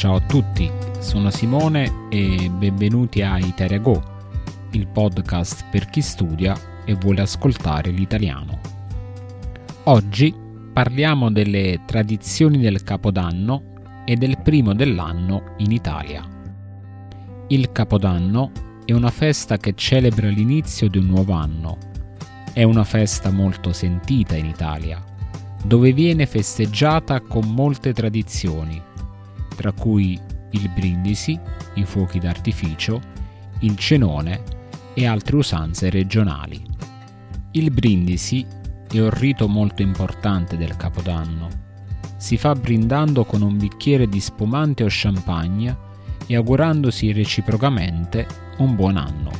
Ciao a tutti, sono Simone e benvenuti a Italia Go, il podcast per chi studia e vuole ascoltare l'italiano. Oggi parliamo delle tradizioni del Capodanno e del primo dell'anno in Italia. Il Capodanno è una festa che celebra l'inizio di un nuovo anno. È una festa molto sentita in Italia, dove viene festeggiata con molte tradizioni, tra cui il brindisi, i fuochi d'artificio, il cenone e altre usanze regionali. Il brindisi è un rito molto importante del Capodanno. Si fa brindando con un bicchiere di spumante o champagne e augurandosi reciprocamente un buon anno.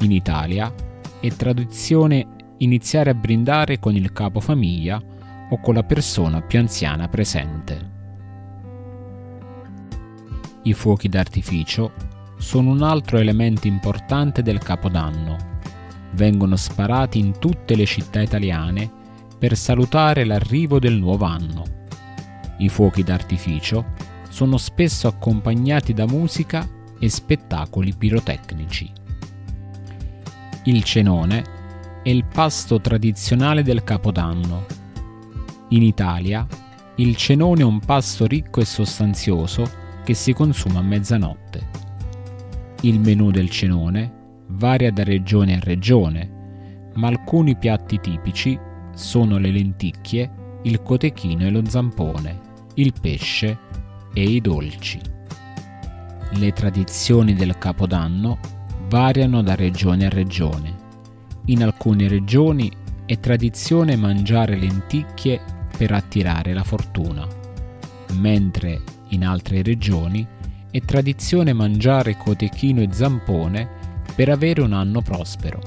In Italia è tradizione iniziare a brindare con il capofamiglia o con la persona più anziana presente. I fuochi d'artificio sono un altro elemento importante del Capodanno. Vengono sparati in tutte le città italiane per salutare l'arrivo del nuovo anno. I fuochi d'artificio sono spesso accompagnati da musica e spettacoli pirotecnici. Il cenone è il pasto tradizionale del Capodanno. In Italia, il cenone è un pasto ricco e sostanzioso che si consuma a mezzanotte. Il menù del cenone varia da regione a regione, ma alcuni piatti tipici sono le lenticchie, il cotechino e lo zampone, il pesce e i dolci. Le tradizioni del Capodanno variano da regione a regione. In alcune regioni è tradizione mangiare lenticchie per attirare la fortuna, mentre in altre regioni è tradizione mangiare cotechino e zampone per avere un anno prospero.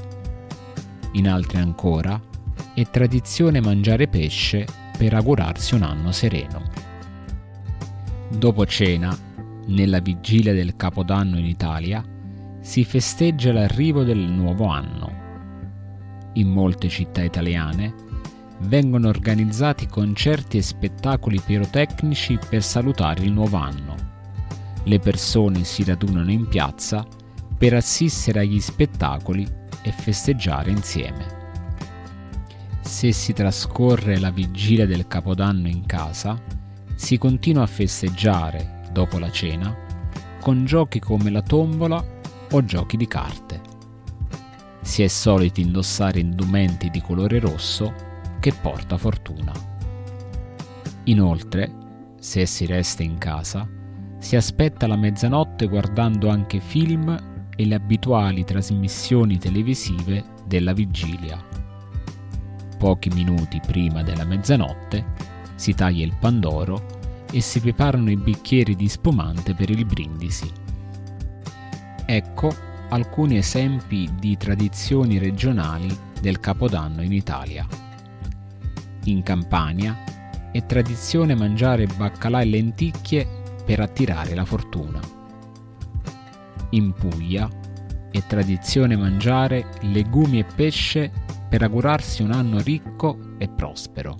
In altre ancora è tradizione mangiare pesce per augurarsi un anno sereno. Dopo cena, nella vigilia del Capodanno in Italia, si festeggia l'arrivo del nuovo anno. In molte città italiane vengono organizzati concerti e spettacoli pirotecnici per salutare il nuovo anno. Le persone si radunano in piazza per assistere agli spettacoli e festeggiare insieme. Se si trascorre la vigilia del Capodanno in casa, si continua a festeggiare, dopo la cena, con giochi come la tombola o giochi di carte. Si è soliti indossare indumenti di colore rosso che porta fortuna. Inoltre, se si resta in casa, si aspetta la mezzanotte guardando anche film e le abituali trasmissioni televisive della vigilia. Pochi minuti prima della mezzanotte si taglia il pandoro e si preparano i bicchieri di spumante per il brindisi. Ecco alcuni esempi di tradizioni regionali del Capodanno in Italia. In Campania è tradizione mangiare baccalà e lenticchie per attirare la fortuna. In Puglia è tradizione mangiare legumi e pesce per augurarsi un anno ricco e prospero.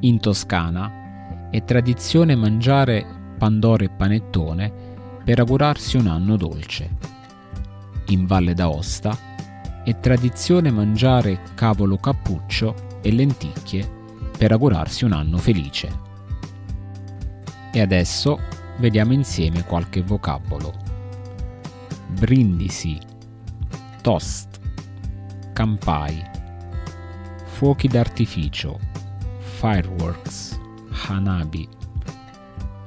In Toscana è tradizione mangiare pandoro e panettone per augurarsi un anno dolce. In Valle d'Aosta è tradizione mangiare cavolo cappuccio e lenticchie per augurarsi un anno felice. E adesso vediamo insieme qualche vocabolo. Brindisi, toast, campai, fuochi d'artificio, fireworks, hanabi,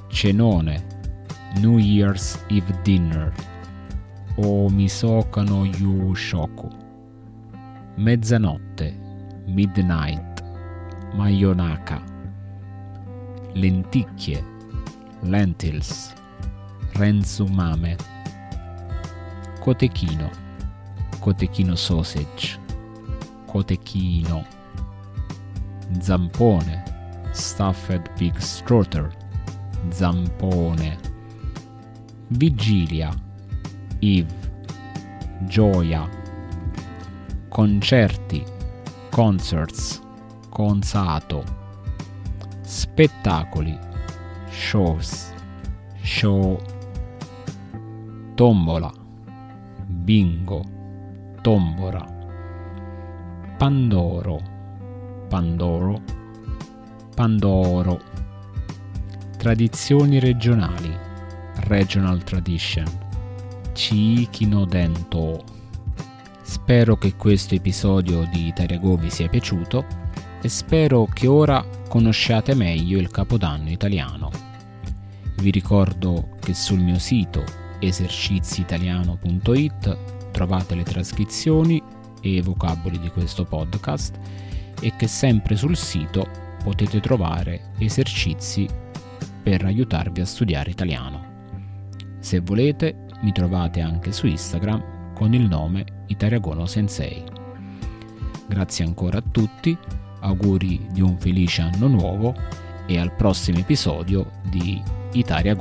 cenone, New Year's Eve dinner o Misoka no Yu Shoku, mezzanotte, midnight, mayonaka, lenticchie, lentils, renzumame, cotechino, cotechino sausage, cotechino zampone, stuffed pig strother, zampone, vigilia, eve, gioia, concerti, concerts, consato, spettacoli, shows, show, tombola, bingo, tombora, pandoro, pandoro, pandoro, tradizioni regionali, regional tradition, Dento. Spero che questo episodio di Tariago vi sia piaciuto e spero che ora conosciate meglio il capodanno italiano. Vi ricordo che sul mio sito eserciziitaliano.it trovate le trascrizioni e i vocaboli di questo podcast e che sempre sul sito potete trovare esercizi per aiutarvi a studiare italiano. Se volete mi trovate anche su Instagram con il nome Itariagono Sensei. Grazie ancora a tutti auguri di un felice anno nuovo e al prossimo episodio di Italia.